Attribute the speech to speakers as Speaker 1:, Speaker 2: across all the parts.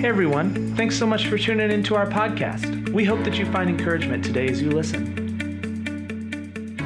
Speaker 1: Hey everyone, thanks so much for tuning into our podcast. We hope that you find encouragement today as you listen.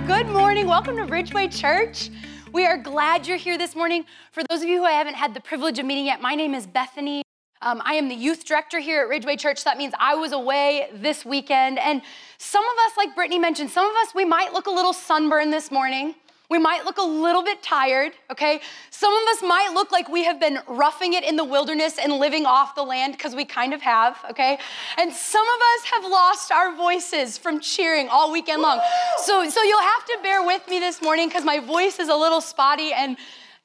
Speaker 2: Good morning. Welcome to Ridgeway Church. We are glad you're here this morning. For those of you who I haven't had the privilege of meeting yet, my name is Bethany. Um, I am the youth director here at Ridgeway Church. That means I was away this weekend. And some of us, like Brittany mentioned, some of us, we might look a little sunburned this morning. We might look a little bit tired, okay? Some of us might look like we have been roughing it in the wilderness and living off the land because we kind of have, okay? And some of us have lost our voices from cheering all weekend long. So, so you'll have to bear with me this morning because my voice is a little spotty, and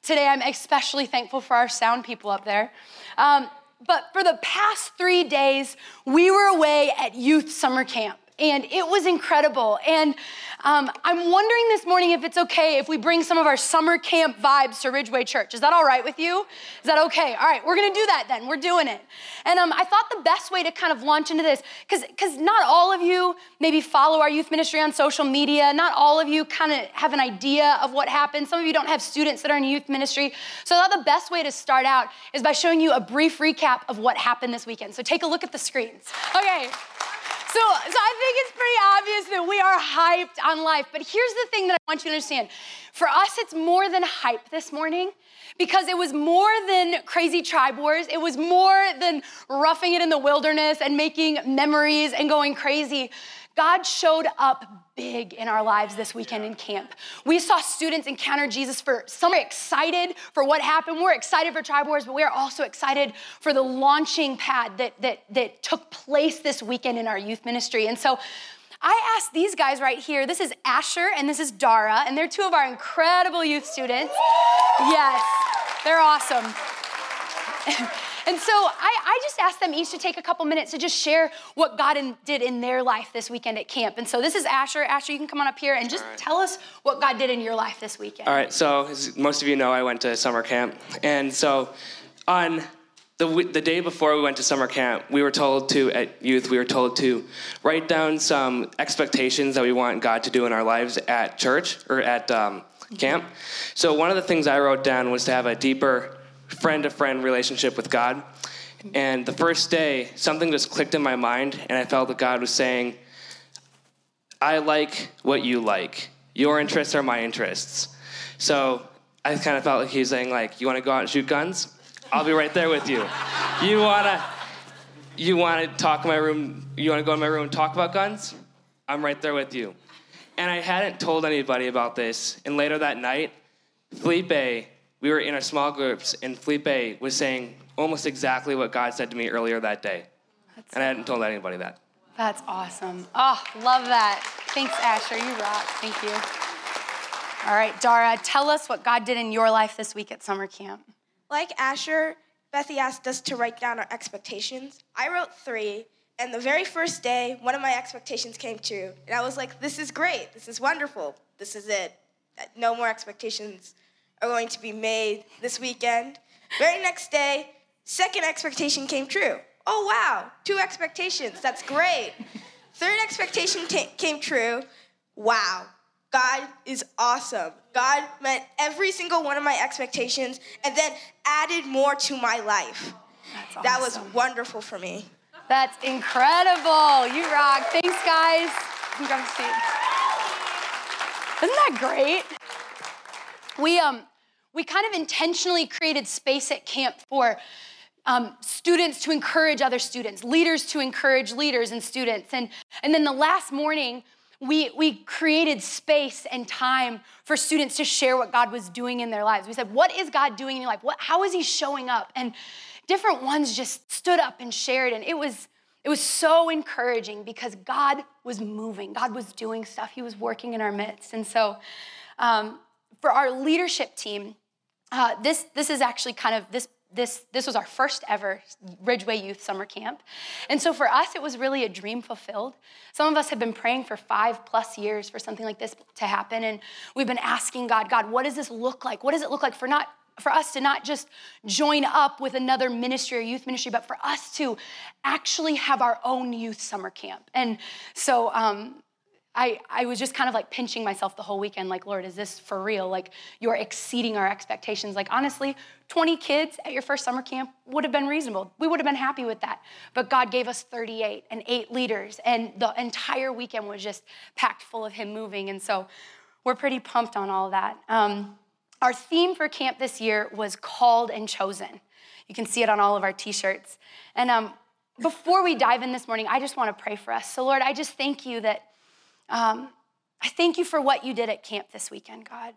Speaker 2: today I'm especially thankful for our sound people up there. Um, but for the past three days, we were away at youth summer camp and it was incredible. And um, I'm wondering this morning if it's okay if we bring some of our summer camp vibes to Ridgeway Church. Is that all right with you? Is that okay? All right, we're gonna do that then. We're doing it. And um, I thought the best way to kind of launch into this, because not all of you maybe follow our youth ministry on social media, not all of you kind of have an idea of what happened. Some of you don't have students that are in youth ministry. So I thought the best way to start out is by showing you a brief recap of what happened this weekend. So take a look at the screens. Okay. So, so I think it's pretty obvious that we are hyped on life. But here's the thing that I want you to understand. For us, it's more than hype this morning because it was more than crazy tribe wars. It was more than roughing it in the wilderness and making memories and going crazy. God showed up big in our lives this weekend in camp. We saw students encounter Jesus for some are excited for what happened. We're excited for Tribe Wars, but we are also excited for the launching pad that, that, that took place this weekend in our youth ministry. And so I asked these guys right here. This is Asher and this is Dara, and they're two of our incredible youth students. Yes, they're awesome. And so I, I, just asked them each to take a couple minutes to just share what God in, did in their life this weekend at camp. And so this is Asher. Asher, you can come on up here and just right. tell us what God did in your life this weekend.
Speaker 3: All right. So as most of you know, I went to summer camp, and so on the, the day before we went to summer camp, we were told to, at youth, we were told to write down some expectations that we want God to do in our lives at church or at um, camp. So, one of the things I wrote down was to have a deeper friend to friend relationship with God. And the first day, something just clicked in my mind, and I felt that God was saying, I like what you like. Your interests are my interests. So I kind of felt like he was saying, like, you want to go out and shoot guns? I'll be right there with you. You wanna, you wanna talk in my room? You wanna go in my room and talk about guns? I'm right there with you. And I hadn't told anybody about this. And later that night, Felipe we were in our small groups, and Felipe was saying almost exactly what God said to me earlier that day. That's and I hadn't told anybody that.
Speaker 2: That's awesome. Oh, love that. Thanks, Asher. You rock. Thank you. All right, Dara, tell us what God did in your life this week at summer camp.
Speaker 4: Like Asher, Bethy asked us to write down our expectations. I wrote three, and the very first day, one of my expectations came true. And I was like, this is great. This is wonderful. This is it. No more expectations are going to be made this weekend. Very next day, second expectation came true. Oh, wow, two expectations. That's great. Third expectation t- came true. Wow, God is awesome. God met every single one of my expectations and then added more to my life. Awesome. That was wonderful for me.
Speaker 2: That's incredible. You rock. Thanks, guys. Isn't that great? We um we kind of intentionally created space at camp for um, students to encourage other students, leaders to encourage leaders and students. And, and then the last morning, we, we created space and time for students to share what God was doing in their lives. We said, What is God doing in your life? What, how is He showing up? And different ones just stood up and shared. And it was, it was so encouraging because God was moving, God was doing stuff, He was working in our midst. And so, um, for our leadership team, uh, this, this is actually kind of this this this was our first ever ridgeway youth summer camp. And so for us it was really a dream fulfilled. Some of us have been praying for five plus years for something like this to happen. And we've been asking god god what does this look like? What does it look like for not for us to not just join up with another ministry or youth ministry but for us to actually have our own youth summer camp? And so um, I, I was just kind of like pinching myself the whole weekend, like, Lord, is this for real? Like, you're exceeding our expectations. Like, honestly, 20 kids at your first summer camp would have been reasonable. We would have been happy with that. But God gave us 38 and eight leaders, and the entire weekend was just packed full of Him moving. And so we're pretty pumped on all that. Um, our theme for camp this year was called and chosen. You can see it on all of our t shirts. And um, before we dive in this morning, I just want to pray for us. So, Lord, I just thank you that um, I thank you for what you did at camp this weekend, God.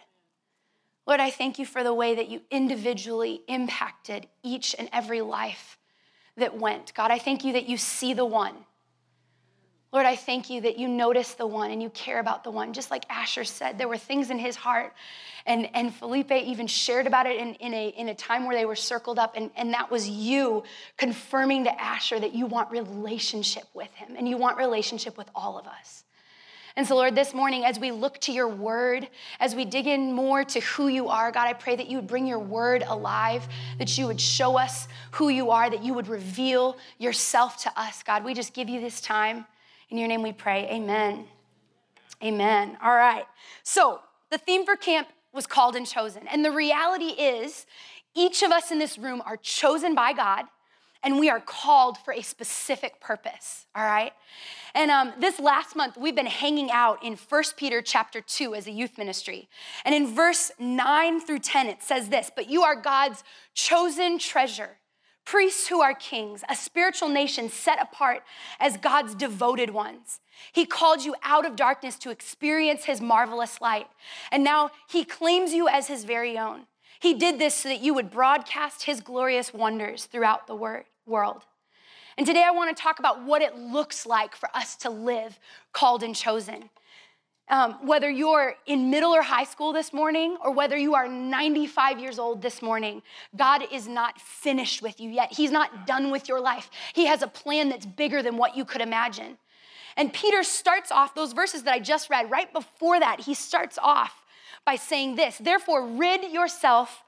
Speaker 2: Lord, I thank you for the way that you individually impacted each and every life that went. God, I thank you that you see the one. Lord, I thank you that you notice the one and you care about the one. Just like Asher said, there were things in his heart. And, and Felipe even shared about it in, in, a, in a time where they were circled up. And, and that was you confirming to Asher that you want relationship with him and you want relationship with all of us. And so, Lord, this morning, as we look to your word, as we dig in more to who you are, God, I pray that you would bring your word alive, that you would show us who you are, that you would reveal yourself to us, God. We just give you this time. In your name we pray. Amen. Amen. All right. So, the theme for camp was called and chosen. And the reality is, each of us in this room are chosen by God and we are called for a specific purpose, all right? And um, this last month, we've been hanging out in 1 Peter chapter 2 as a youth ministry. And in verse 9 through 10, it says this But you are God's chosen treasure, priests who are kings, a spiritual nation set apart as God's devoted ones. He called you out of darkness to experience his marvelous light. And now he claims you as his very own. He did this so that you would broadcast his glorious wonders throughout the word world. And today I want to talk about what it looks like for us to live called and chosen. Um, whether you're in middle or high school this morning, or whether you are 95 years old this morning, God is not finished with you yet. He's not done with your life. He has a plan that's bigger than what you could imagine. And Peter starts off those verses that I just read, right before that, he starts off by saying this Therefore, rid yourself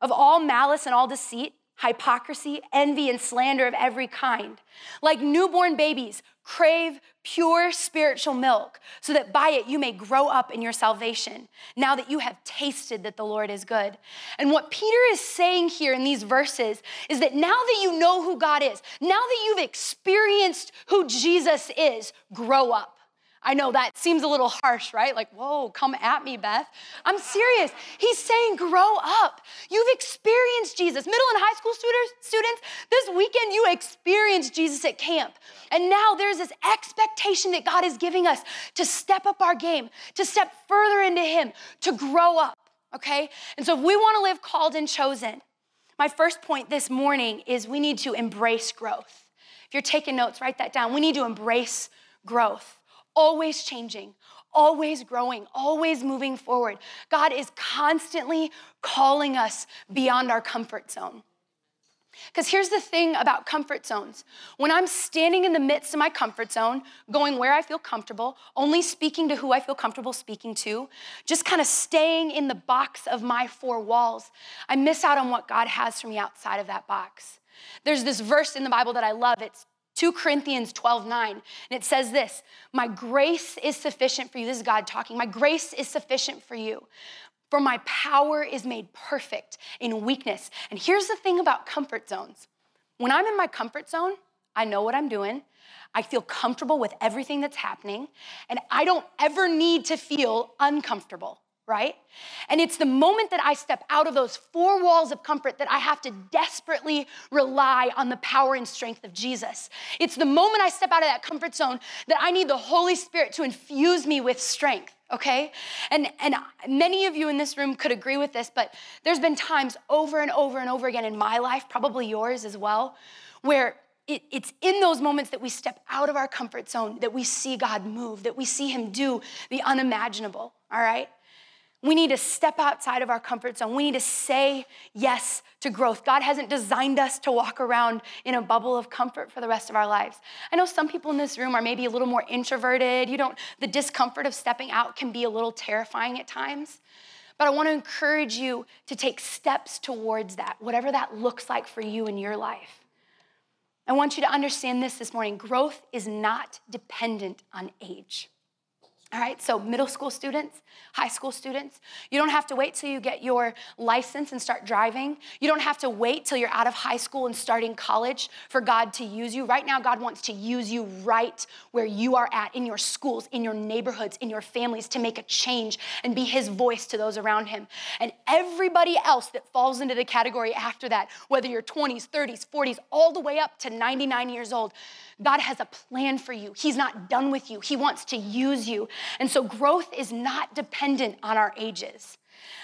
Speaker 2: of all malice and all deceit hypocrisy, envy, and slander of every kind. Like newborn babies, crave pure spiritual milk, so that by it you may grow up in your salvation, now that you have tasted that the Lord is good. And what Peter is saying here in these verses is that now that you know who God is, now that you've experienced who Jesus is, grow up. I know that seems a little harsh, right? Like, whoa, come at me, Beth. I'm serious. He's saying, grow up. You've experienced Jesus. Middle and high school students, this weekend you experienced Jesus at camp. And now there's this expectation that God is giving us to step up our game, to step further into Him, to grow up, okay? And so if we wanna live called and chosen, my first point this morning is we need to embrace growth. If you're taking notes, write that down. We need to embrace growth always changing, always growing, always moving forward. God is constantly calling us beyond our comfort zone. Because here's the thing about comfort zones. When I'm standing in the midst of my comfort zone, going where I feel comfortable, only speaking to who I feel comfortable speaking to, just kind of staying in the box of my four walls, I miss out on what God has for me outside of that box. There's this verse in the Bible that I love. It's 2 Corinthians 12, 9. And it says this My grace is sufficient for you. This is God talking. My grace is sufficient for you. For my power is made perfect in weakness. And here's the thing about comfort zones when I'm in my comfort zone, I know what I'm doing. I feel comfortable with everything that's happening, and I don't ever need to feel uncomfortable right? And it's the moment that I step out of those four walls of comfort that I have to desperately rely on the power and strength of Jesus. It's the moment I step out of that comfort zone that I need the Holy Spirit to infuse me with strength. Okay? And, and many of you in this room could agree with this, but there's been times over and over and over again in my life, probably yours as well, where it, it's in those moments that we step out of our comfort zone that we see God move, that we see Him do the unimaginable, all right? We need to step outside of our comfort zone. We need to say yes to growth. God hasn't designed us to walk around in a bubble of comfort for the rest of our lives. I know some people in this room are maybe a little more introverted. You don't the discomfort of stepping out can be a little terrifying at times. But I want to encourage you to take steps towards that, whatever that looks like for you in your life. I want you to understand this this morning. Growth is not dependent on age. All right, so middle school students, high school students, you don't have to wait till you get your license and start driving. You don't have to wait till you're out of high school and starting college for God to use you. Right now, God wants to use you right where you are at in your schools, in your neighborhoods, in your families to make a change and be His voice to those around Him. And everybody else that falls into the category after that, whether you're 20s, 30s, 40s, all the way up to 99 years old, God has a plan for you. He's not done with you. He wants to use you. And so growth is not dependent on our ages.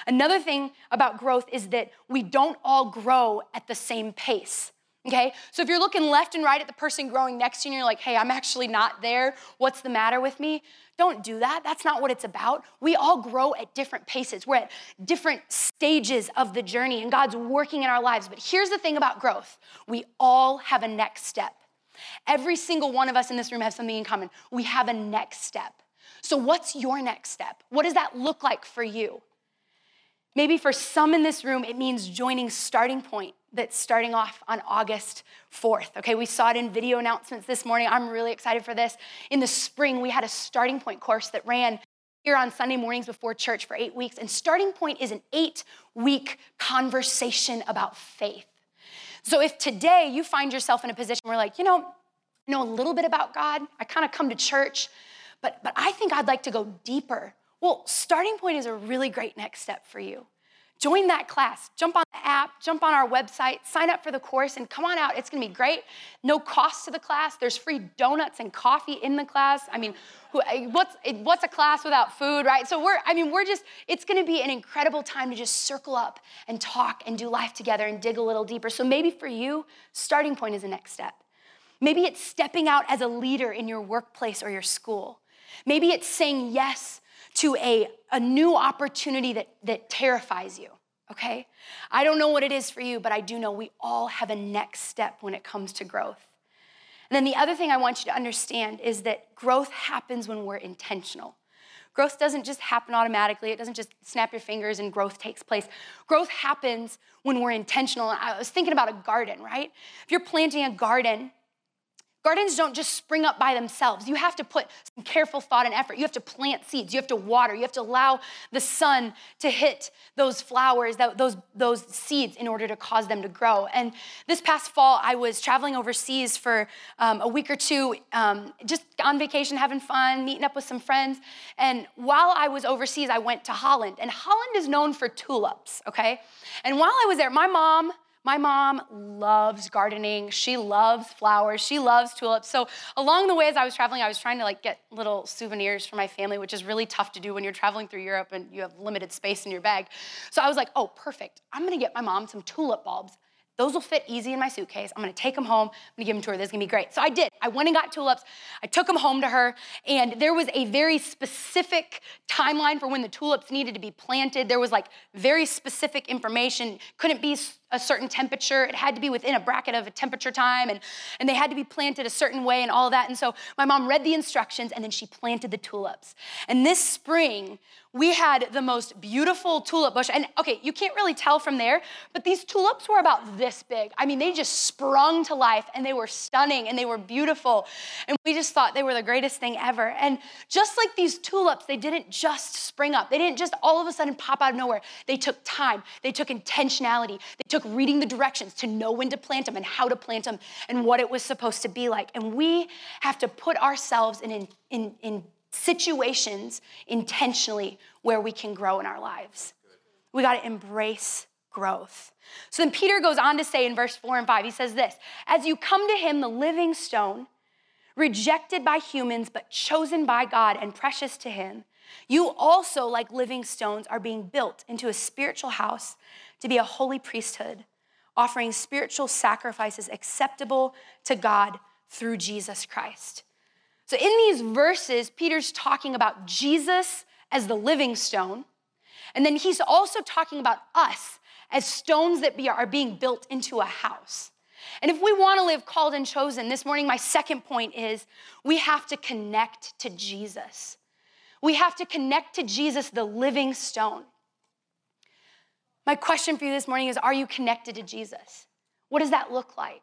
Speaker 2: Another thing about growth is that we don't all grow at the same pace. Okay? So if you're looking left and right at the person growing next to you and you're like, hey, I'm actually not there, what's the matter with me? Don't do that. That's not what it's about. We all grow at different paces. We're at different stages of the journey, and God's working in our lives. But here's the thing about growth we all have a next step. Every single one of us in this room has something in common. We have a next step. So, what's your next step? What does that look like for you? Maybe for some in this room, it means joining Starting Point that's starting off on August 4th. Okay, we saw it in video announcements this morning. I'm really excited for this. In the spring, we had a Starting Point course that ran here on Sunday mornings before church for eight weeks. And Starting Point is an eight week conversation about faith. So if today you find yourself in a position where, like, you know, I know a little bit about God, I kind of come to church, but, but I think I'd like to go deeper. Well, starting point is a really great next step for you. Join that class. Jump on the app, jump on our website, sign up for the course, and come on out. It's gonna be great. No cost to the class. There's free donuts and coffee in the class. I mean, eh, what's, eh, what's a class without food, right? So we're, I mean, we're just, it's gonna be an incredible time to just circle up and talk and do life together and dig a little deeper. So maybe for you, starting point is the next step. Maybe it's stepping out as a leader in your workplace or your school. Maybe it's saying yes to a, a new opportunity that, that terrifies you, okay? I don't know what it is for you, but I do know we all have a next step when it comes to growth. And then the other thing I want you to understand is that growth happens when we're intentional. Growth doesn't just happen automatically. It doesn't just snap your fingers and growth takes place. Growth happens when we're intentional. I was thinking about a garden, right? If you're planting a garden, Gardens don't just spring up by themselves. You have to put some careful thought and effort. You have to plant seeds. You have to water. You have to allow the sun to hit those flowers, those, those seeds, in order to cause them to grow. And this past fall, I was traveling overseas for um, a week or two, um, just on vacation, having fun, meeting up with some friends. And while I was overseas, I went to Holland. And Holland is known for tulips, okay? And while I was there, my mom, my mom loves gardening. She loves flowers. She loves tulips. So along the way as I was traveling, I was trying to like get little souvenirs for my family, which is really tough to do when you're traveling through Europe and you have limited space in your bag. So I was like, "Oh, perfect. I'm going to get my mom some tulip bulbs. Those will fit easy in my suitcase. I'm gonna take them home. I'm gonna give them to her. This is gonna be great. So I did. I went and got tulips. I took them home to her, and there was a very specific timeline for when the tulips needed to be planted. There was like very specific information. Couldn't be a certain temperature. It had to be within a bracket of a temperature time, and, and they had to be planted a certain way and all that. And so my mom read the instructions, and then she planted the tulips. And this spring, we had the most beautiful tulip bush. And okay, you can't really tell from there, but these tulips were about this big. I mean, they just sprung to life and they were stunning and they were beautiful. And we just thought they were the greatest thing ever. And just like these tulips, they didn't just spring up, they didn't just all of a sudden pop out of nowhere. They took time, they took intentionality, they took reading the directions to know when to plant them and how to plant them and what it was supposed to be like. And we have to put ourselves in, in, in situations intentionally where we can grow in our lives. We got to embrace growth. So then Peter goes on to say in verse 4 and 5, he says this As you come to him, the living stone, rejected by humans, but chosen by God and precious to him, you also, like living stones, are being built into a spiritual house to be a holy priesthood, offering spiritual sacrifices acceptable to God through Jesus Christ. So, in these verses, Peter's talking about Jesus as the living stone, and then he's also talking about us as stones that are being built into a house. And if we want to live called and chosen, this morning, my second point is we have to connect to Jesus. We have to connect to Jesus, the living stone. My question for you this morning is Are you connected to Jesus? What does that look like?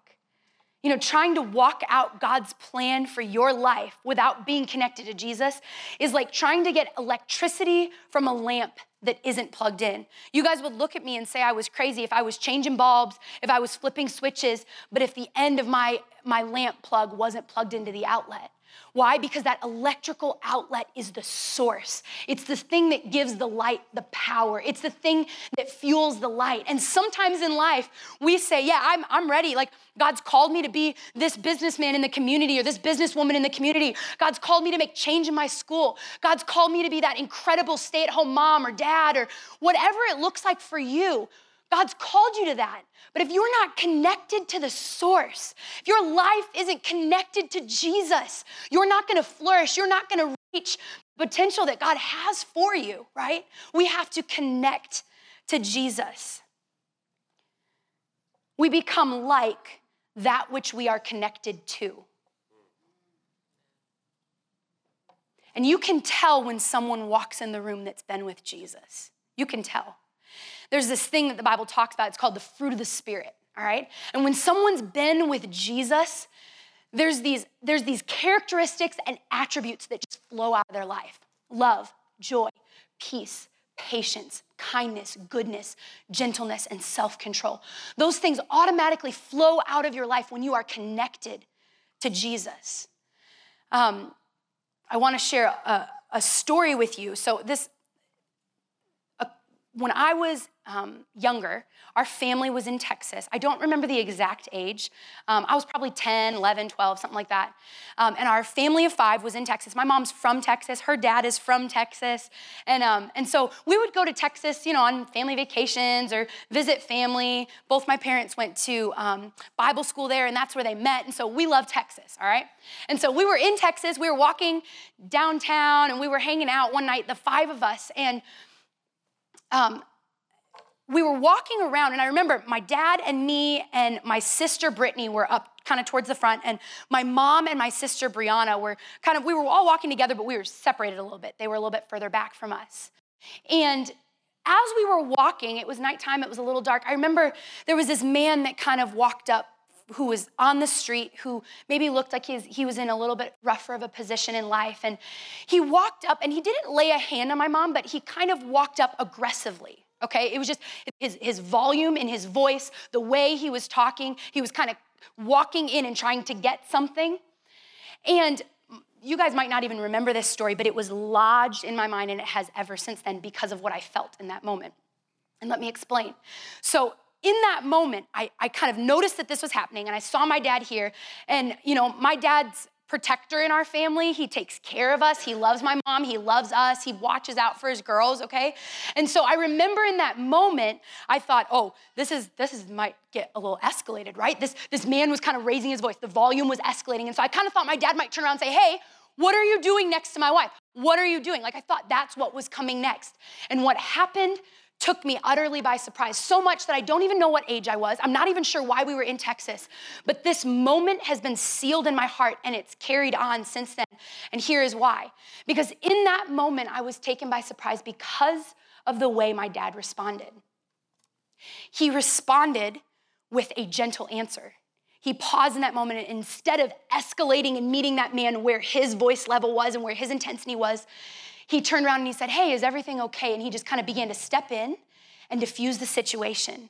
Speaker 2: You know, trying to walk out God's plan for your life without being connected to Jesus is like trying to get electricity from a lamp that isn't plugged in. You guys would look at me and say I was crazy if I was changing bulbs, if I was flipping switches, but if the end of my, my lamp plug wasn't plugged into the outlet. Why? Because that electrical outlet is the source. It's the thing that gives the light the power. It's the thing that fuels the light. And sometimes in life, we say, Yeah, I'm, I'm ready. Like, God's called me to be this businessman in the community or this businesswoman in the community. God's called me to make change in my school. God's called me to be that incredible stay at home mom or dad or whatever it looks like for you. God's called you to that. But if you're not connected to the source, if your life isn't connected to Jesus, you're not gonna flourish. You're not gonna reach the potential that God has for you, right? We have to connect to Jesus. We become like that which we are connected to. And you can tell when someone walks in the room that's been with Jesus. You can tell. There's this thing that the Bible talks about, it's called the fruit of the Spirit, all right? And when someone's been with Jesus, there's these, there's these characteristics and attributes that just flow out of their life love, joy, peace, patience, kindness, goodness, gentleness, and self control. Those things automatically flow out of your life when you are connected to Jesus. Um, I want to share a, a story with you. So, this when I was um, younger, our family was in Texas. I don't remember the exact age. Um, I was probably 10, 11, 12, something like that. Um, and our family of five was in Texas. My mom's from Texas. Her dad is from Texas. And, um, and so we would go to Texas, you know, on family vacations or visit family. Both my parents went to um, Bible school there, and that's where they met. And so we love Texas, all right? And so we were in Texas. We were walking downtown, and we were hanging out one night, the five of us. And um, we were walking around, and I remember my dad and me and my sister Brittany were up kind of towards the front, and my mom and my sister Brianna were kind of, we were all walking together, but we were separated a little bit. They were a little bit further back from us. And as we were walking, it was nighttime, it was a little dark. I remember there was this man that kind of walked up who was on the street who maybe looked like he was in a little bit rougher of a position in life. And he walked up and he didn't lay a hand on my mom, but he kind of walked up aggressively. Okay, it was just his, his volume in his voice, the way he was talking. He was kind of walking in and trying to get something. And you guys might not even remember this story, but it was lodged in my mind and it has ever since then because of what I felt in that moment. And let me explain. So, in that moment, I, I kind of noticed that this was happening and I saw my dad here. And, you know, my dad's protector in our family. He takes care of us. He loves my mom. He loves us. He watches out for his girls, okay? And so I remember in that moment, I thought, oh, this is this is might get a little escalated, right? This this man was kind of raising his voice. The volume was escalating. And so I kind of thought my dad might turn around and say, hey, what are you doing next to my wife? What are you doing? Like I thought that's what was coming next. And what happened took me utterly by surprise, so much that I don't even know what age I was. I'm not even sure why we were in Texas. But this moment has been sealed in my heart and it's carried on since then. And here is why. Because in that moment, I was taken by surprise because of the way my dad responded. He responded with a gentle answer. He paused in that moment and instead of escalating and meeting that man where his voice level was and where his intensity was, he turned around and he said, Hey, is everything okay? And he just kind of began to step in and diffuse the situation.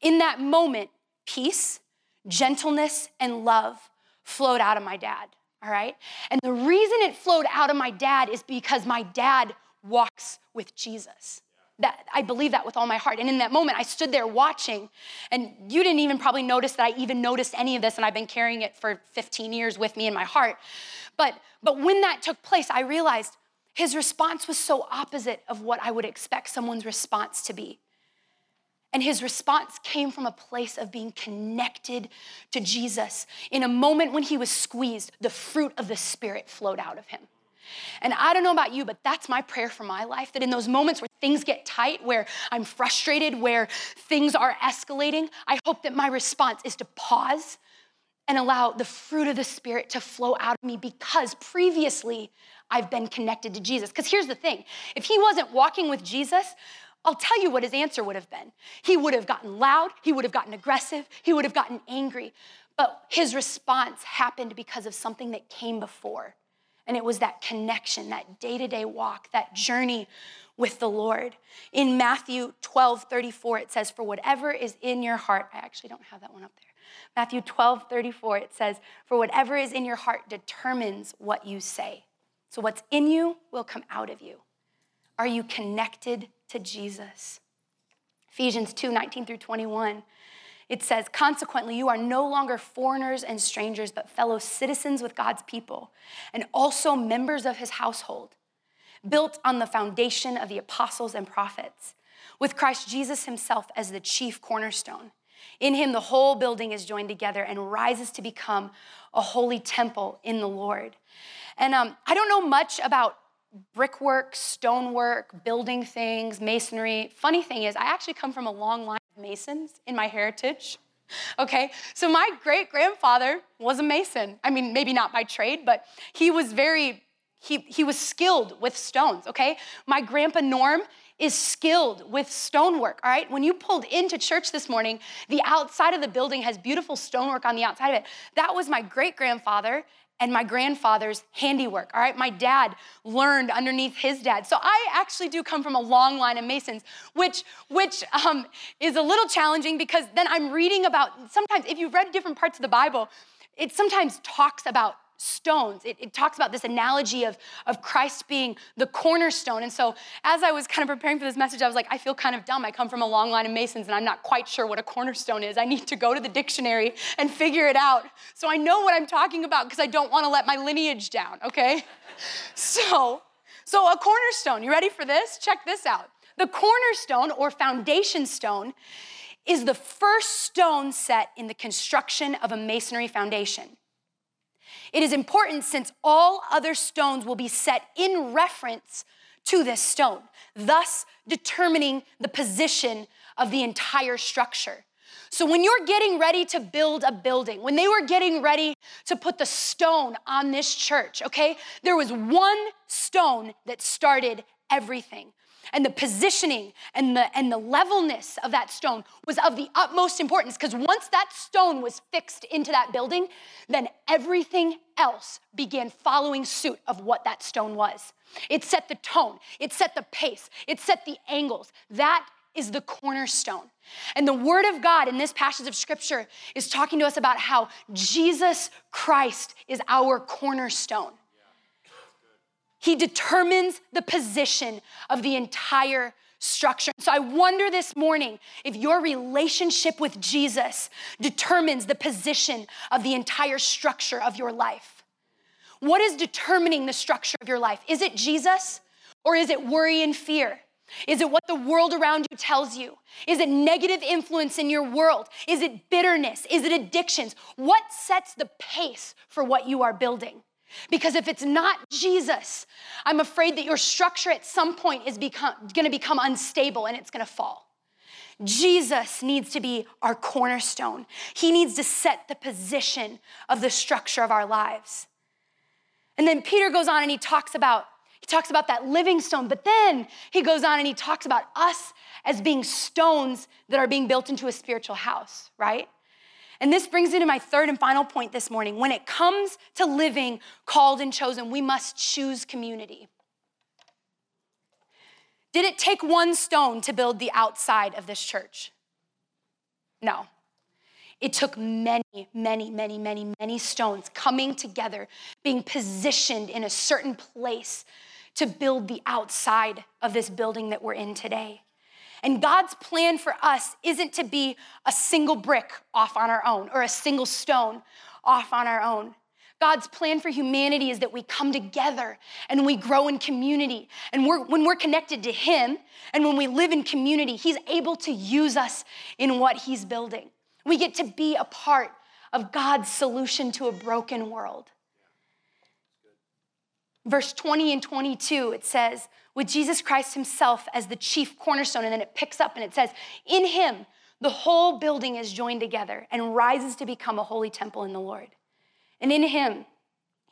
Speaker 2: In that moment, peace, gentleness, and love flowed out of my dad, all right? And the reason it flowed out of my dad is because my dad walks with Jesus. That I believe that with all my heart. And in that moment, I stood there watching, and you didn't even probably notice that I even noticed any of this, and I've been carrying it for 15 years with me in my heart. But but when that took place, I realized his response was so opposite of what I would expect someone's response to be. And his response came from a place of being connected to Jesus. In a moment when he was squeezed, the fruit of the Spirit flowed out of him. And I don't know about you, but that's my prayer for my life that in those moments where things get tight, where I'm frustrated, where things are escalating, I hope that my response is to pause and allow the fruit of the Spirit to flow out of me because previously I've been connected to Jesus. Because here's the thing if he wasn't walking with Jesus, I'll tell you what his answer would have been. He would have gotten loud, he would have gotten aggressive, he would have gotten angry. But his response happened because of something that came before. And it was that connection, that day to day walk, that journey with the Lord. In Matthew 12 34, it says, For whatever is in your heart, I actually don't have that one up there. Matthew 12 34, it says, For whatever is in your heart determines what you say. So what's in you will come out of you. Are you connected to Jesus? Ephesians 2 19 through 21. It says, Consequently, you are no longer foreigners and strangers, but fellow citizens with God's people, and also members of his household built on the foundation of the apostles and prophets, with Christ Jesus himself as the chief cornerstone. In him, the whole building is joined together and rises to become a holy temple in the Lord. And um, I don't know much about brickwork, stonework, building things, masonry. Funny thing is, I actually come from a long line of masons in my heritage. Okay, so my great grandfather was a mason. I mean, maybe not by trade, but he was very he, he was skilled with stones, okay? My grandpa Norm is skilled with stonework, all right? When you pulled into church this morning, the outside of the building has beautiful stonework on the outside of it. That was my great grandfather and my grandfather's handiwork, all right? My dad learned underneath his dad. So I actually do come from a long line of Masons, which, which um, is a little challenging because then I'm reading about, sometimes if you've read different parts of the Bible, it sometimes talks about stones. It, it, talks about this analogy of, of Christ being the cornerstone. And so, as I was kind of preparing for this message, I was like, I feel kind of dumb. I come from a long line of Masons and I'm not quite sure what a cornerstone is. I need to go to the dictionary and figure it out so I know what I'm talking about because I don't want to let my lineage down, okay? so, so, a cornerstone, you ready for this? Check this out. The cornerstone or foundation stone is the first stone set in the construction of a masonry foundation. It is important since all other stones will be set in reference to this stone, thus determining the position of the entire structure. So, when you're getting ready to build a building, when they were getting ready to put the stone on this church, okay, there was one stone that started everything and the positioning and the, and the levelness of that stone was of the utmost importance because once that stone was fixed into that building, then everything else began following suit of what that stone was. It set the tone, it set the pace, it set the angles. That is the cornerstone. And the Word of God in this passage of Scripture is talking to us about how Jesus Christ is our cornerstone. He determines the position of the entire structure. So I wonder this morning if your relationship with Jesus determines the position of the entire structure of your life. What is determining the structure of your life? Is it Jesus or is it worry and fear? Is it what the world around you tells you? Is it negative influence in your world? Is it bitterness? Is it addictions? What sets the pace for what you are building? Because if it's not Jesus, I'm afraid that your structure at some point is become, gonna become unstable and it's gonna fall. Jesus needs to be our cornerstone. He needs to set the position of the structure of our lives. And then Peter goes on and he talks about he talks about that living stone, but then he goes on and he talks about us as being stones that are being built into a spiritual house, right? And this brings me to my third and final point this morning. When it comes to living called and chosen, we must choose community. Did it take one stone to build the outside of this church? No. It took many, many, many, many, many stones coming together, being positioned in a certain place to build the outside of this building that we're in today. And God's plan for us isn't to be a single brick off on our own or a single stone off on our own. God's plan for humanity is that we come together and we grow in community. And we're, when we're connected to Him and when we live in community, He's able to use us in what He's building. We get to be a part of God's solution to a broken world. Verse 20 and 22, it says, with Jesus Christ himself as the chief cornerstone. And then it picks up and it says, In him, the whole building is joined together and rises to become a holy temple in the Lord. And in him,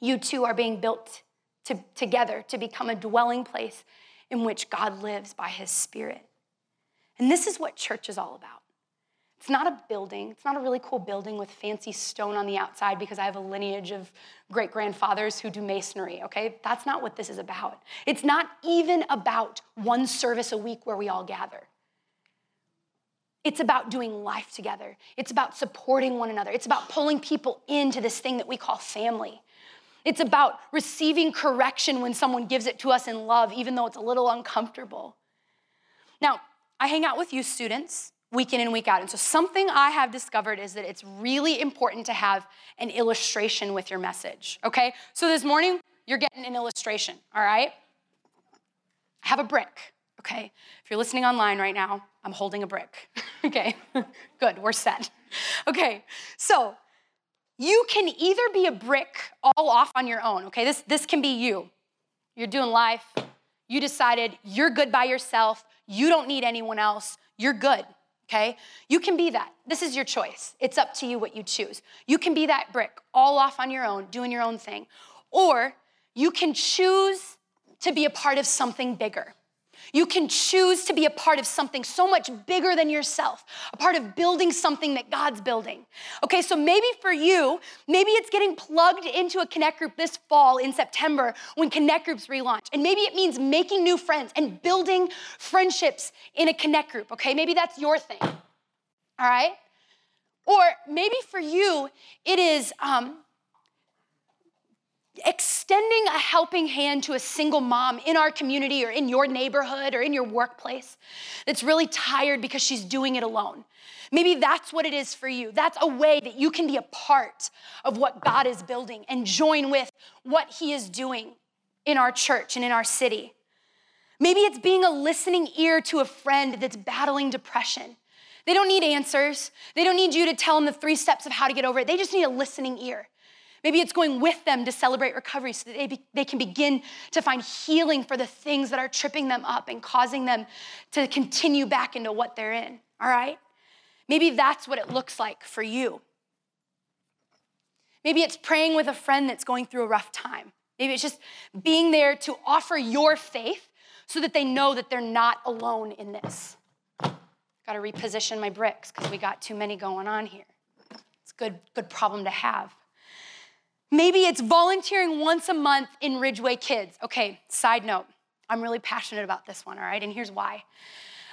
Speaker 2: you two are being built to, together to become a dwelling place in which God lives by his Spirit. And this is what church is all about. It's not a building. It's not a really cool building with fancy stone on the outside because I have a lineage of great grandfathers who do masonry, okay? That's not what this is about. It's not even about one service a week where we all gather. It's about doing life together. It's about supporting one another. It's about pulling people into this thing that we call family. It's about receiving correction when someone gives it to us in love, even though it's a little uncomfortable. Now, I hang out with you students week in and week out. And so, something I have discovered is that it's really important to have an illustration with your message, okay? So, this morning, you're getting an illustration, all right? I have a brick, okay? If you're listening online right now, I'm holding a brick, okay? Good, we're set. Okay, so you can either be a brick all off on your own, okay? This, this can be you. You're doing life, you decided you're good by yourself, you don't need anyone else, you're good okay? You can be that. This is your choice. It's up to you what you choose. You can be that brick all off on your own, doing your own thing. Or you can choose to be a part of something bigger. You can choose to be a part of something so much bigger than yourself, a part of building something that God's building. Okay, so maybe for you, maybe it's getting plugged into a Connect group this fall in September when Connect groups relaunch. And maybe it means making new friends and building friendships in a Connect group. Okay, maybe that's your thing. All right? Or maybe for you, it is um, extending a helping hand to a single mom in our community or in your neighborhood or in your workplace that's really tired because she's doing it alone. Maybe that's what it is for you. That's a way that you can be a part of what God is building and join with what He is doing in our church and in our city. Maybe it's being a listening ear to a friend that's battling depression. They don't need answers. They don't need you to tell them the three steps of how to get over it. They just need a listening ear. Maybe it's going with them to celebrate recovery so that they, be, they can begin to find healing for the things that are tripping them up and causing them to continue back into what they're in, all right? Maybe that's what it looks like for you. Maybe it's praying with a friend that's going through a rough time. Maybe it's just being there to offer your faith so that they know that they're not alone in this. Got to reposition my bricks because we got too many going on here. It's a good, good problem to have. Maybe it's volunteering once a month in Ridgeway Kids. Okay, side note, I'm really passionate about this one, all right? And here's why.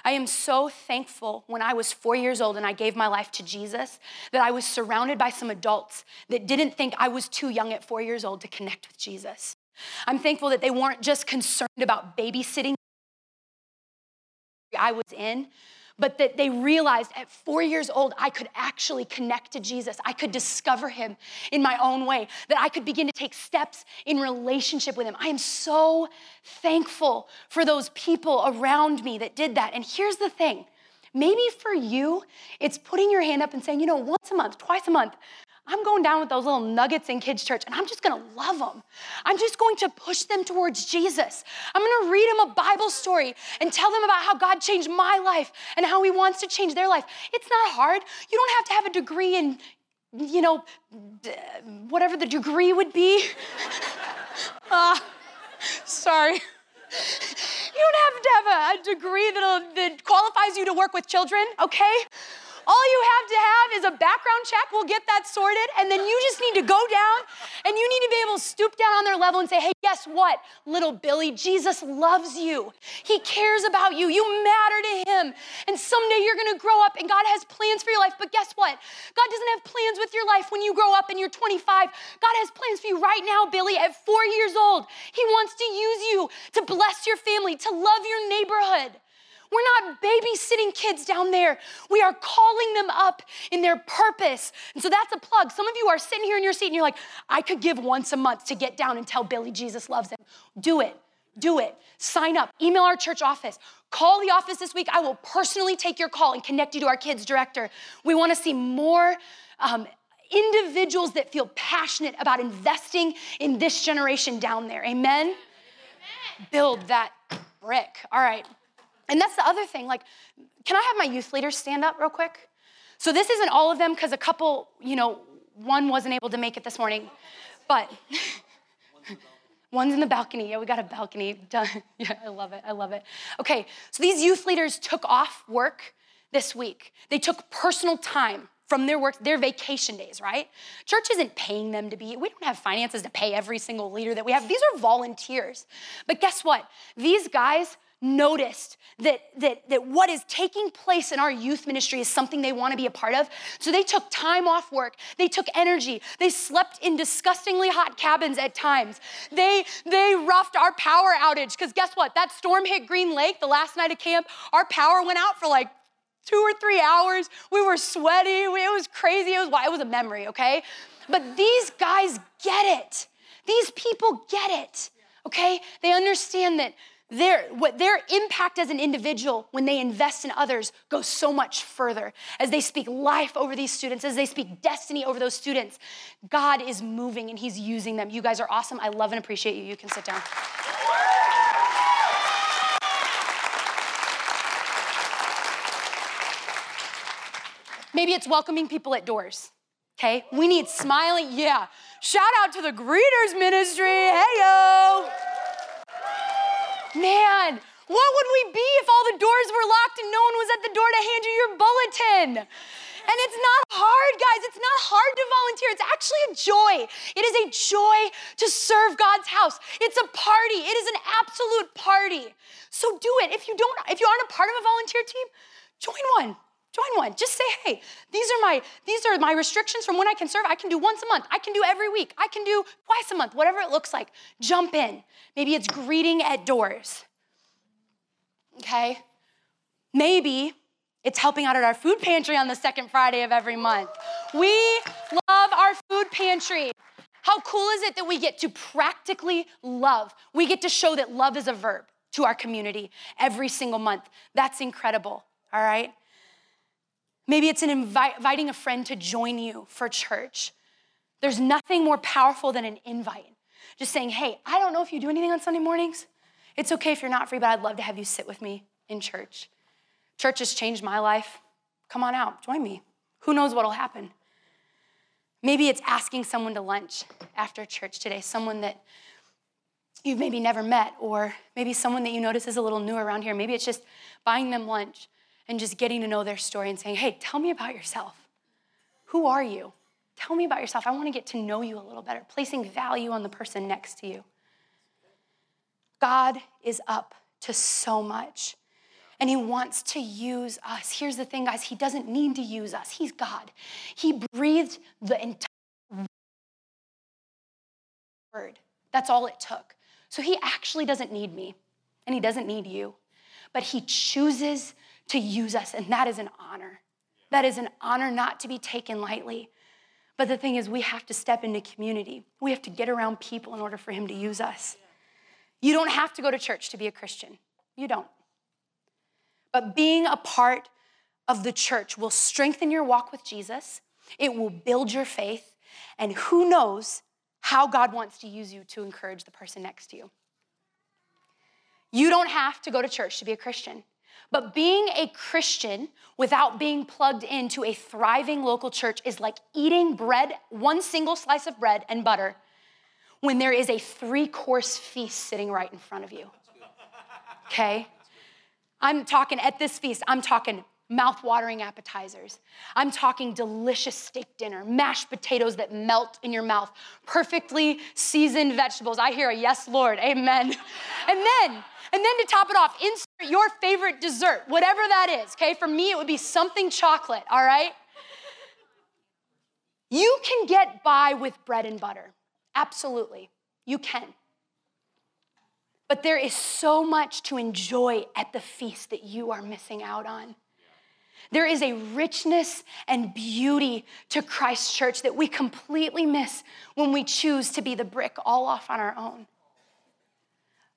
Speaker 2: I am so thankful when I was four years old and I gave my life to Jesus that I was surrounded by some adults that didn't think I was too young at four years old to connect with Jesus. I'm thankful that they weren't just concerned about babysitting I was in, but that they realized at four years old, I could actually connect to Jesus. I could discover him in my own way, that I could begin to take steps in relationship with him. I am so thankful for those people around me that did that. And here's the thing maybe for you, it's putting your hand up and saying, you know, once a month, twice a month, I'm going down with those little nuggets in kids' church and I'm just gonna love them. I'm just going to push them towards Jesus. I'm gonna read them a Bible story and tell them about how God changed my life and how He wants to change their life. It's not hard. You don't have to have a degree in, you know, whatever the degree would be. uh, sorry. You don't have to have a, a degree that qualifies you to work with children, okay? All you have to have is a background check. We'll get that sorted. And then you just need to go down and you need to be able to stoop down on their level and say, hey, guess what, little Billy? Jesus loves you. He cares about you. You matter to him. And someday you're going to grow up and God has plans for your life. But guess what? God doesn't have plans with your life when you grow up and you're 25. God has plans for you right now, Billy, at four years old. He wants to use you to bless your family, to love your neighborhood. We're not babysitting kids down there. We are calling them up in their purpose. And so that's a plug. Some of you are sitting here in your seat and you're like, I could give once a month to get down and tell Billy Jesus loves him. Do it. Do it. Sign up. Email our church office. Call the office this week. I will personally take your call and connect you to our kids director. We want to see more um, individuals that feel passionate about investing in this generation down there. Amen? Amen? Build that brick. All right. And that's the other thing. Like, can I have my youth leaders stand up real quick? So this isn't all of them because a couple, you know, one wasn't able to make it this morning, but One's in the balcony. Yeah, we got a balcony. Done. Yeah, I love it. I love it. Okay, so these youth leaders took off work this week. They took personal time from their work, their vacation days, right? Church isn't paying them to be, we don't have finances to pay every single leader that we have. These are volunteers. But guess what? These guys noticed that, that, that what is taking place in our youth ministry is something they want to be a part of. So they took time off work. They took energy. They slept in disgustingly hot cabins at times. They, they roughed our power outage because guess what? That storm hit Green Lake the last night of camp. Our power went out for like two or three hours. We were sweaty. It was crazy. It was, it was a memory, okay? But these guys get it. These people get it, okay? They understand that their, what their impact as an individual when they invest in others goes so much further. As they speak life over these students, as they speak destiny over those students, God is moving and He's using them. You guys are awesome. I love and appreciate you. You can sit down. Maybe it's welcoming people at doors. Okay? We need smiling. Yeah. Shout out to the greeters ministry. Hey yo. Man, what would we be if all the doors were locked and no one was at the door to hand you your bulletin? And it's not hard, guys. It's not hard to volunteer. It's actually a joy. It is a joy to serve God's house. It's a party. It is an absolute party. So do it. If you don't, if you aren't a part of a volunteer team, join one. Join one. Just say, hey, these are my these are my restrictions from when I can serve. I can do once a month. I can do every week. I can do twice a month, whatever it looks like. Jump in. Maybe it's greeting at doors. Okay? Maybe it's helping out at our food pantry on the second Friday of every month. We love our food pantry. How cool is it that we get to practically love? We get to show that love is a verb to our community every single month. That's incredible, all right? Maybe it's inviting a friend to join you for church. There's nothing more powerful than an invite. Just saying, hey, I don't know if you do anything on Sunday mornings. It's okay if you're not free, but I'd love to have you sit with me in church. Church has changed my life. Come on out, join me. Who knows what'll happen? Maybe it's asking someone to lunch after church today, someone that you've maybe never met, or maybe someone that you notice is a little new around here. Maybe it's just buying them lunch and just getting to know their story and saying, hey, tell me about yourself. Who are you? Tell me about yourself. I want to get to know you a little better, placing value on the person next to you. God is up to so much. And he wants to use us. Here's the thing, guys, he doesn't need to use us. He's God. He breathed the entire word. That's all it took. So he actually doesn't need me, and he doesn't need you. But he chooses to use us, and that is an honor. That is an honor not to be taken lightly. But the thing is, we have to step into community. We have to get around people in order for Him to use us. You don't have to go to church to be a Christian. You don't. But being a part of the church will strengthen your walk with Jesus, it will build your faith, and who knows how God wants to use you to encourage the person next to you. You don't have to go to church to be a Christian. But being a Christian without being plugged into a thriving local church is like eating bread, one single slice of bread and butter, when there is a three course feast sitting right in front of you. Okay? I'm talking at this feast, I'm talking mouth-watering appetizers. I'm talking delicious steak dinner, mashed potatoes that melt in your mouth, perfectly seasoned vegetables. I hear a yes, Lord, amen. And then and then to top it off, insert your favorite dessert, whatever that is, okay? For me, it would be something chocolate, all right? You can get by with bread and butter. Absolutely, you can. But there is so much to enjoy at the feast that you are missing out on. There is a richness and beauty to Christ's church that we completely miss when we choose to be the brick all off on our own.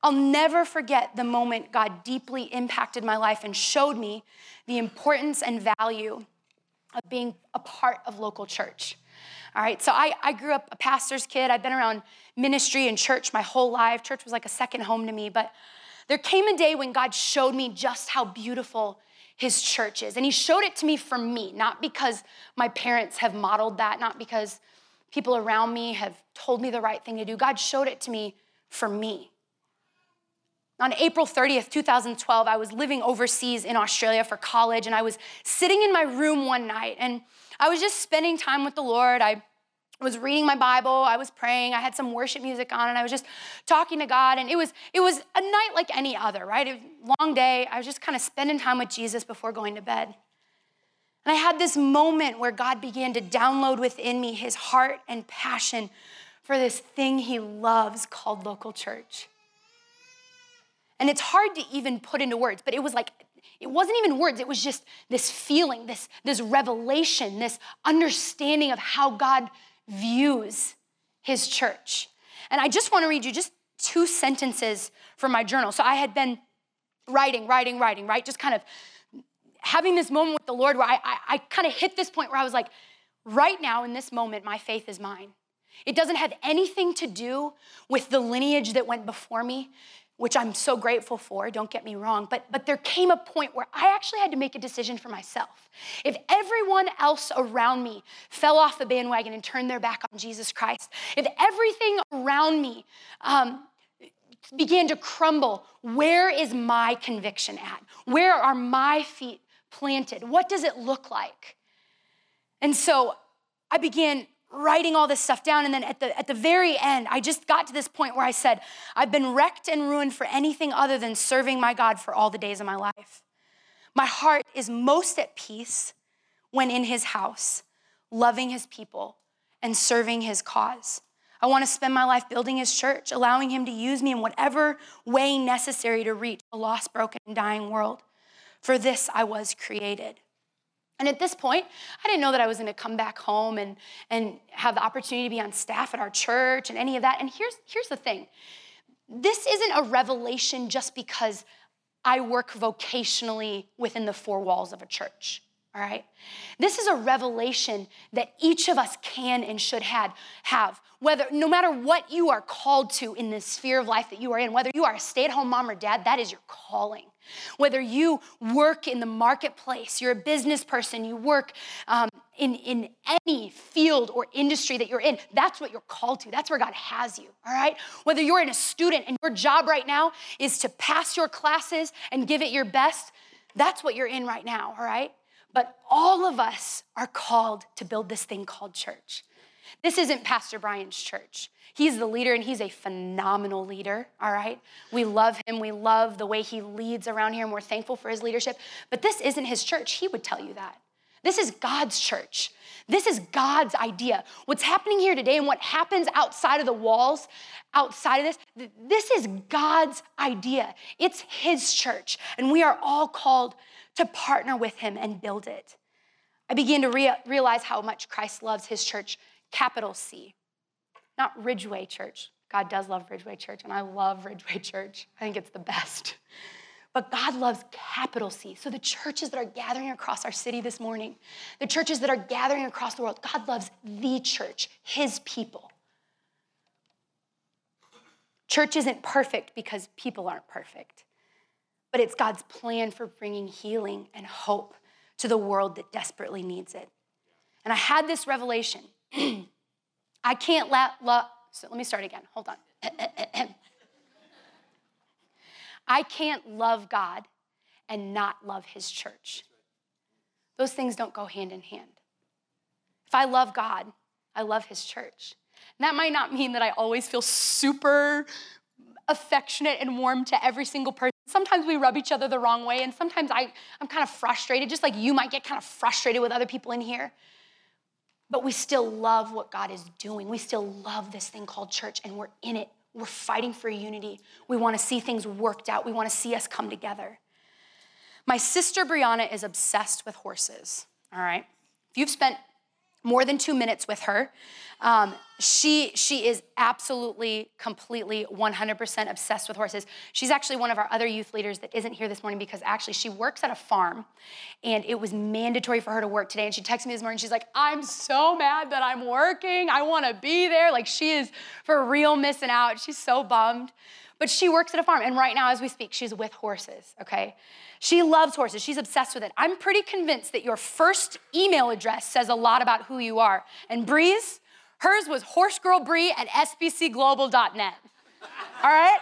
Speaker 2: I'll never forget the moment God deeply impacted my life and showed me the importance and value of being a part of local church. All right, so I, I grew up a pastor's kid. I've been around ministry and church my whole life. Church was like a second home to me, but there came a day when God showed me just how beautiful his church is. And he showed it to me for me, not because my parents have modeled that, not because people around me have told me the right thing to do. God showed it to me for me. On April 30th, 2012, I was living overseas in Australia for college, and I was sitting in my room one night, and I was just spending time with the Lord. I was reading my Bible, I was praying, I had some worship music on, and I was just talking to God. And it was it was a night like any other, right? A long day. I was just kind of spending time with Jesus before going to bed. And I had this moment where God began to download within me his heart and passion for this thing he loves called local church. And it's hard to even put into words, but it was like, it wasn't even words, it was just this feeling, this, this revelation, this understanding of how God views his church. And I just want to read you just two sentences from my journal. So I had been writing, writing, writing, right? Just kind of having this moment with the Lord where I, I, I kind of hit this point where I was like, right now in this moment, my faith is mine. It doesn't have anything to do with the lineage that went before me which I'm so grateful for, don't get me wrong, but, but there came a point where I actually had to make a decision for myself. If everyone else around me fell off the bandwagon and turned their back on Jesus Christ, if everything around me um, began to crumble, where is my conviction at? Where are my feet planted? What does it look like? And so I began writing all this stuff down. And then at the, at the very end, I just got to this point where I said, I've been wrecked and ruined for anything other than serving my God for all the days of my life. My heart is most at peace when in his house, loving his people and serving his cause. I want to spend my life building his church, allowing him to use me in whatever way necessary to reach a lost, broken, and dying world. For this I was created. And at this point, I didn't know that I was going to come back home and, and have the opportunity to be on staff at our church and any of that. And here's, here's the thing this isn't a revelation just because I work vocationally within the four walls of a church. All right? This is a revelation that each of us can and should have, have whether no matter what you are called to in this sphere of life that you are in, whether you are a stay-at-home mom or dad, that is your calling. Whether you work in the marketplace, you're a business person, you work um, in, in any field or industry that you're in, that's what you're called to. That's where God has you, all right? Whether you're in a student and your job right now is to pass your classes and give it your best, that's what you're in right now, all right? But all of us are called to build this thing called church. This isn't Pastor Brian's church. He's the leader and he's a phenomenal leader, all right? We love him. We love the way he leads around here and we're thankful for his leadership. But this isn't his church. He would tell you that. This is God's church. This is God's idea. What's happening here today and what happens outside of the walls, outside of this, this is God's idea. It's His church, and we are all called to partner with Him and build it. I began to rea- realize how much Christ loves His church, capital C not Ridgeway Church. God does love Ridgeway Church, and I love Ridgeway Church. I think it's the best. But God loves capital C. So the churches that are gathering across our city this morning, the churches that are gathering across the world, God loves the church, his people. Church isn't perfect because people aren't perfect, but it's God's plan for bringing healing and hope to the world that desperately needs it. And I had this revelation I can't let love. So let me start again. Hold on. I can't love God and not love his church. Those things don't go hand in hand. If I love God, I love his church. And that might not mean that I always feel super affectionate and warm to every single person. Sometimes we rub each other the wrong way, and sometimes I, I'm kind of frustrated, just like you might get kind of frustrated with other people in here. But we still love what God is doing. We still love this thing called church, and we're in it. We're fighting for unity. We want to see things worked out. We want to see us come together. My sister Brianna is obsessed with horses, all right? If you've spent more than two minutes with her. Um, she, she is absolutely, completely, 100% obsessed with horses. She's actually one of our other youth leaders that isn't here this morning because actually she works at a farm and it was mandatory for her to work today. And she texted me this morning. She's like, I'm so mad that I'm working. I want to be there. Like she is for real missing out. She's so bummed. But she works at a farm. And right now, as we speak, she's with horses, okay? She loves horses. She's obsessed with it. I'm pretty convinced that your first email address says a lot about who you are. And Bree's, hers was horsegirlbree at sbcglobal.net. All right?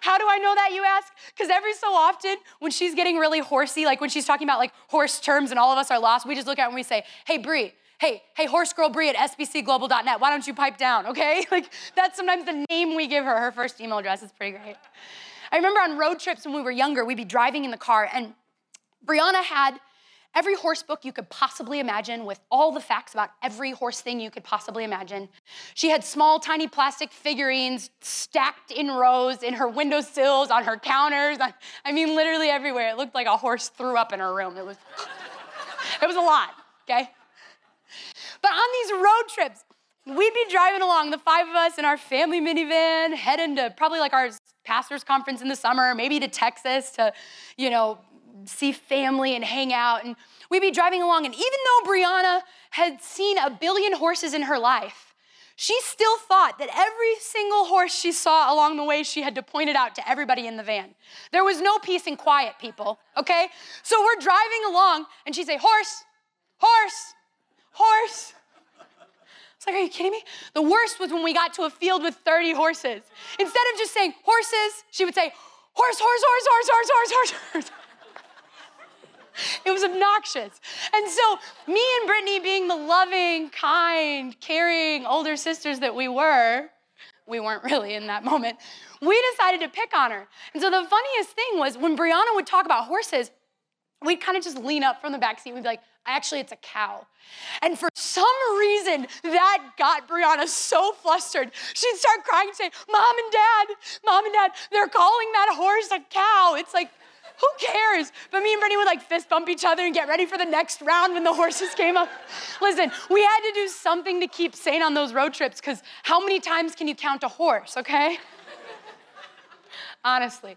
Speaker 2: How do I know that, you ask? Because every so often, when she's getting really horsey, like when she's talking about like horse terms and all of us are lost, we just look at it and we say, hey, Bree, hey, hey, horse girl Bree at sbcglobal.net, why don't you pipe down, okay? Like that's sometimes the name we give her. Her first email address is pretty great. I remember on road trips when we were younger, we'd be driving in the car and Brianna had every horse book you could possibly imagine with all the facts about every horse thing you could possibly imagine. She had small, tiny plastic figurines stacked in rows in her windowsills, on her counters. I mean, literally everywhere. It looked like a horse threw up in her room. It was, it was a lot, okay? But on these road trips, we'd be driving along, the five of us in our family minivan, heading to probably like our pastor's conference in the summer, maybe to Texas to, you know, see family and hang out. And we'd be driving along, and even though Brianna had seen a billion horses in her life, she still thought that every single horse she saw along the way, she had to point it out to everybody in the van. There was no peace and quiet, people, okay? So we're driving along, and she'd say, Horse, horse, horse. It's like, are you kidding me? The worst was when we got to a field with 30 horses. Instead of just saying horses, she would say, horse, horse, horse, horse, horse, horse, horse, horse. It was obnoxious. And so, me and Brittany, being the loving, kind, caring older sisters that we were, we weren't really in that moment, we decided to pick on her. And so, the funniest thing was when Brianna would talk about horses, we'd kind of just lean up from the back seat and we'd be like, actually, it's a cow. And for some reason, that got Brianna so flustered. She'd start crying and say, Mom and Dad, Mom and Dad, they're calling that horse a cow. It's like, who cares? But me and Brittany would like fist bump each other and get ready for the next round when the horses came up. Listen, we had to do something to keep sane on those road trips because how many times can you count a horse, okay? Honestly.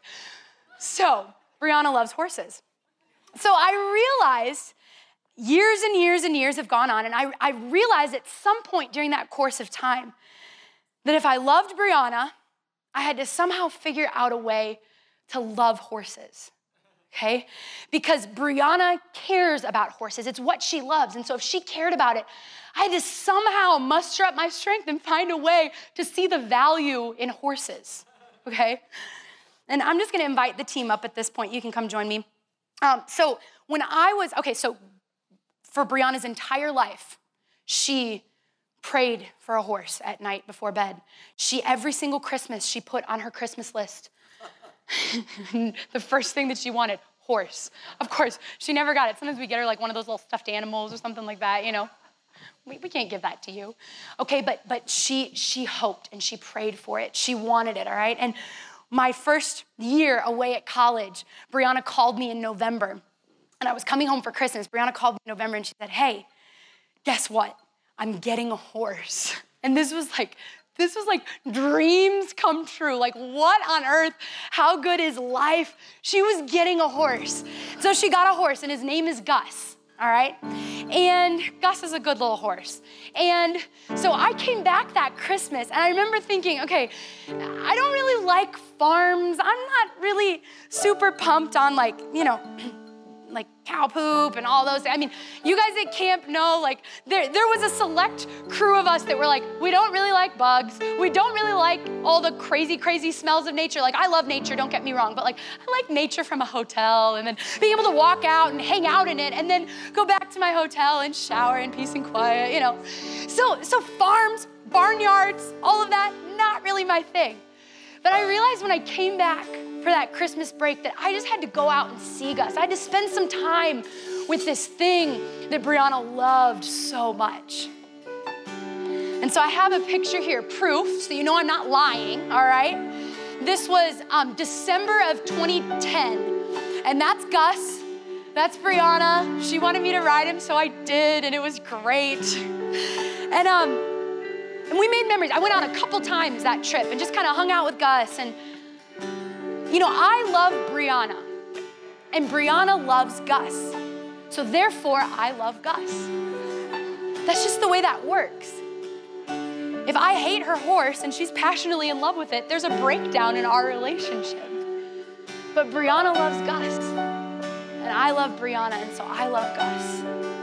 Speaker 2: So, Brianna loves horses. So I realized years and years and years have gone on, and I, I realized at some point during that course of time that if I loved Brianna, I had to somehow figure out a way to love horses okay? Because Brianna cares about horses. It's what she loves. And so if she cared about it, I had to somehow muster up my strength and find a way to see the value in horses, okay? And I'm just gonna invite the team up at this point. You can come join me. Um, so when I was, okay, so for Brianna's entire life, she prayed for a horse at night before bed. She, every single Christmas, she put on her Christmas list, the first thing that she wanted horse. Of course, she never got it. Sometimes we get her like one of those little stuffed animals or something like that, you know. We, we can't give that to you. Okay, but but she she hoped and she prayed for it. She wanted it, all right? And my first year away at college, Brianna called me in November. And I was coming home for Christmas. Brianna called me in November and she said, Hey, guess what? I'm getting a horse. And this was like this was like dreams come true. Like, what on earth? How good is life? She was getting a horse. So she got a horse, and his name is Gus, all right? And Gus is a good little horse. And so I came back that Christmas, and I remember thinking, okay, I don't really like farms. I'm not really super pumped on, like, you know, like cow poop and all those. I mean, you guys at camp know, like, there, there was a select crew of us that were like, we don't really like bugs. We don't really like all the crazy, crazy smells of nature. Like, I love nature, don't get me wrong, but like, I like nature from a hotel and then being able to walk out and hang out in it and then go back to my hotel and shower in peace and quiet, you know. So, so farms, barnyards, all of that, not really my thing. But I realized when I came back for that Christmas break that I just had to go out and see Gus. I had to spend some time with this thing that Brianna loved so much. And so I have a picture here, proof, so you know I'm not lying, all right? This was um, December of 2010, and that's Gus. That's Brianna. She wanted me to ride him, so I did, and it was great. And um, and we made memories. I went out a couple times that trip and just kind of hung out with Gus. And, you know, I love Brianna, and Brianna loves Gus. So therefore, I love Gus. That's just the way that works. If I hate her horse and she's passionately in love with it, there's a breakdown in our relationship. But Brianna loves Gus, and I love Brianna, and so I love Gus.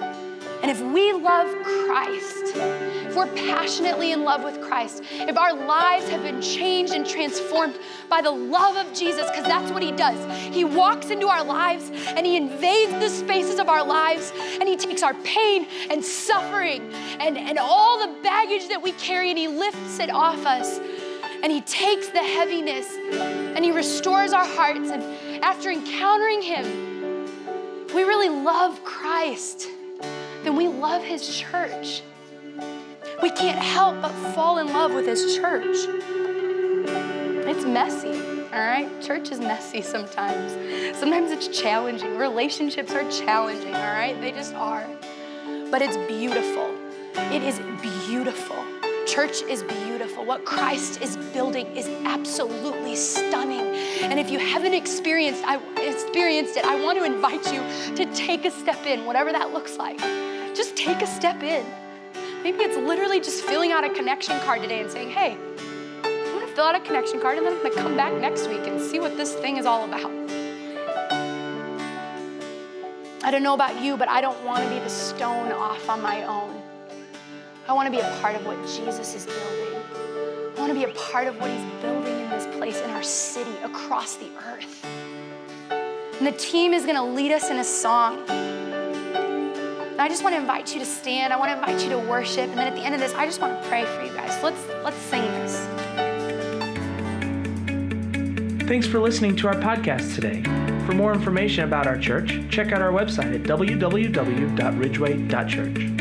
Speaker 2: And if we love Christ, if we're passionately in love with Christ, if our lives have been changed and transformed by the love of Jesus, because that's what He does. He walks into our lives and He invades the spaces of our lives and He takes our pain and suffering and, and all the baggage that we carry and He lifts it off us. And He takes the heaviness and He restores our hearts. And after encountering Him, we really love Christ, then we love His church we can't help but fall in love with His church. It's messy, all right? Church is messy sometimes. Sometimes it's challenging. Relationships are challenging, all right? They just are. But it's beautiful. It is beautiful. Church is beautiful. What Christ is building is absolutely stunning. And if you haven't experienced, I, experienced it, I want to invite you to take a step in, whatever that looks like. Just take a step in. Maybe it's literally just filling out a connection card today and saying, hey, I'm gonna fill out a connection card and then I'm gonna come back next week and see what this thing is all about. I don't know about you, but I don't wanna be the stone off on my own. I wanna be a part of what Jesus is building. I wanna be a part of what he's building in this place, in our city, across the earth. And the team is gonna lead us in a song. And I just want to invite you to stand. I want to invite you to worship. And then at the end of this, I just want to pray for you guys. Let's let's sing this.
Speaker 1: Thanks for listening to our podcast today. For more information about our church, check out our website at www.ridgeway.church.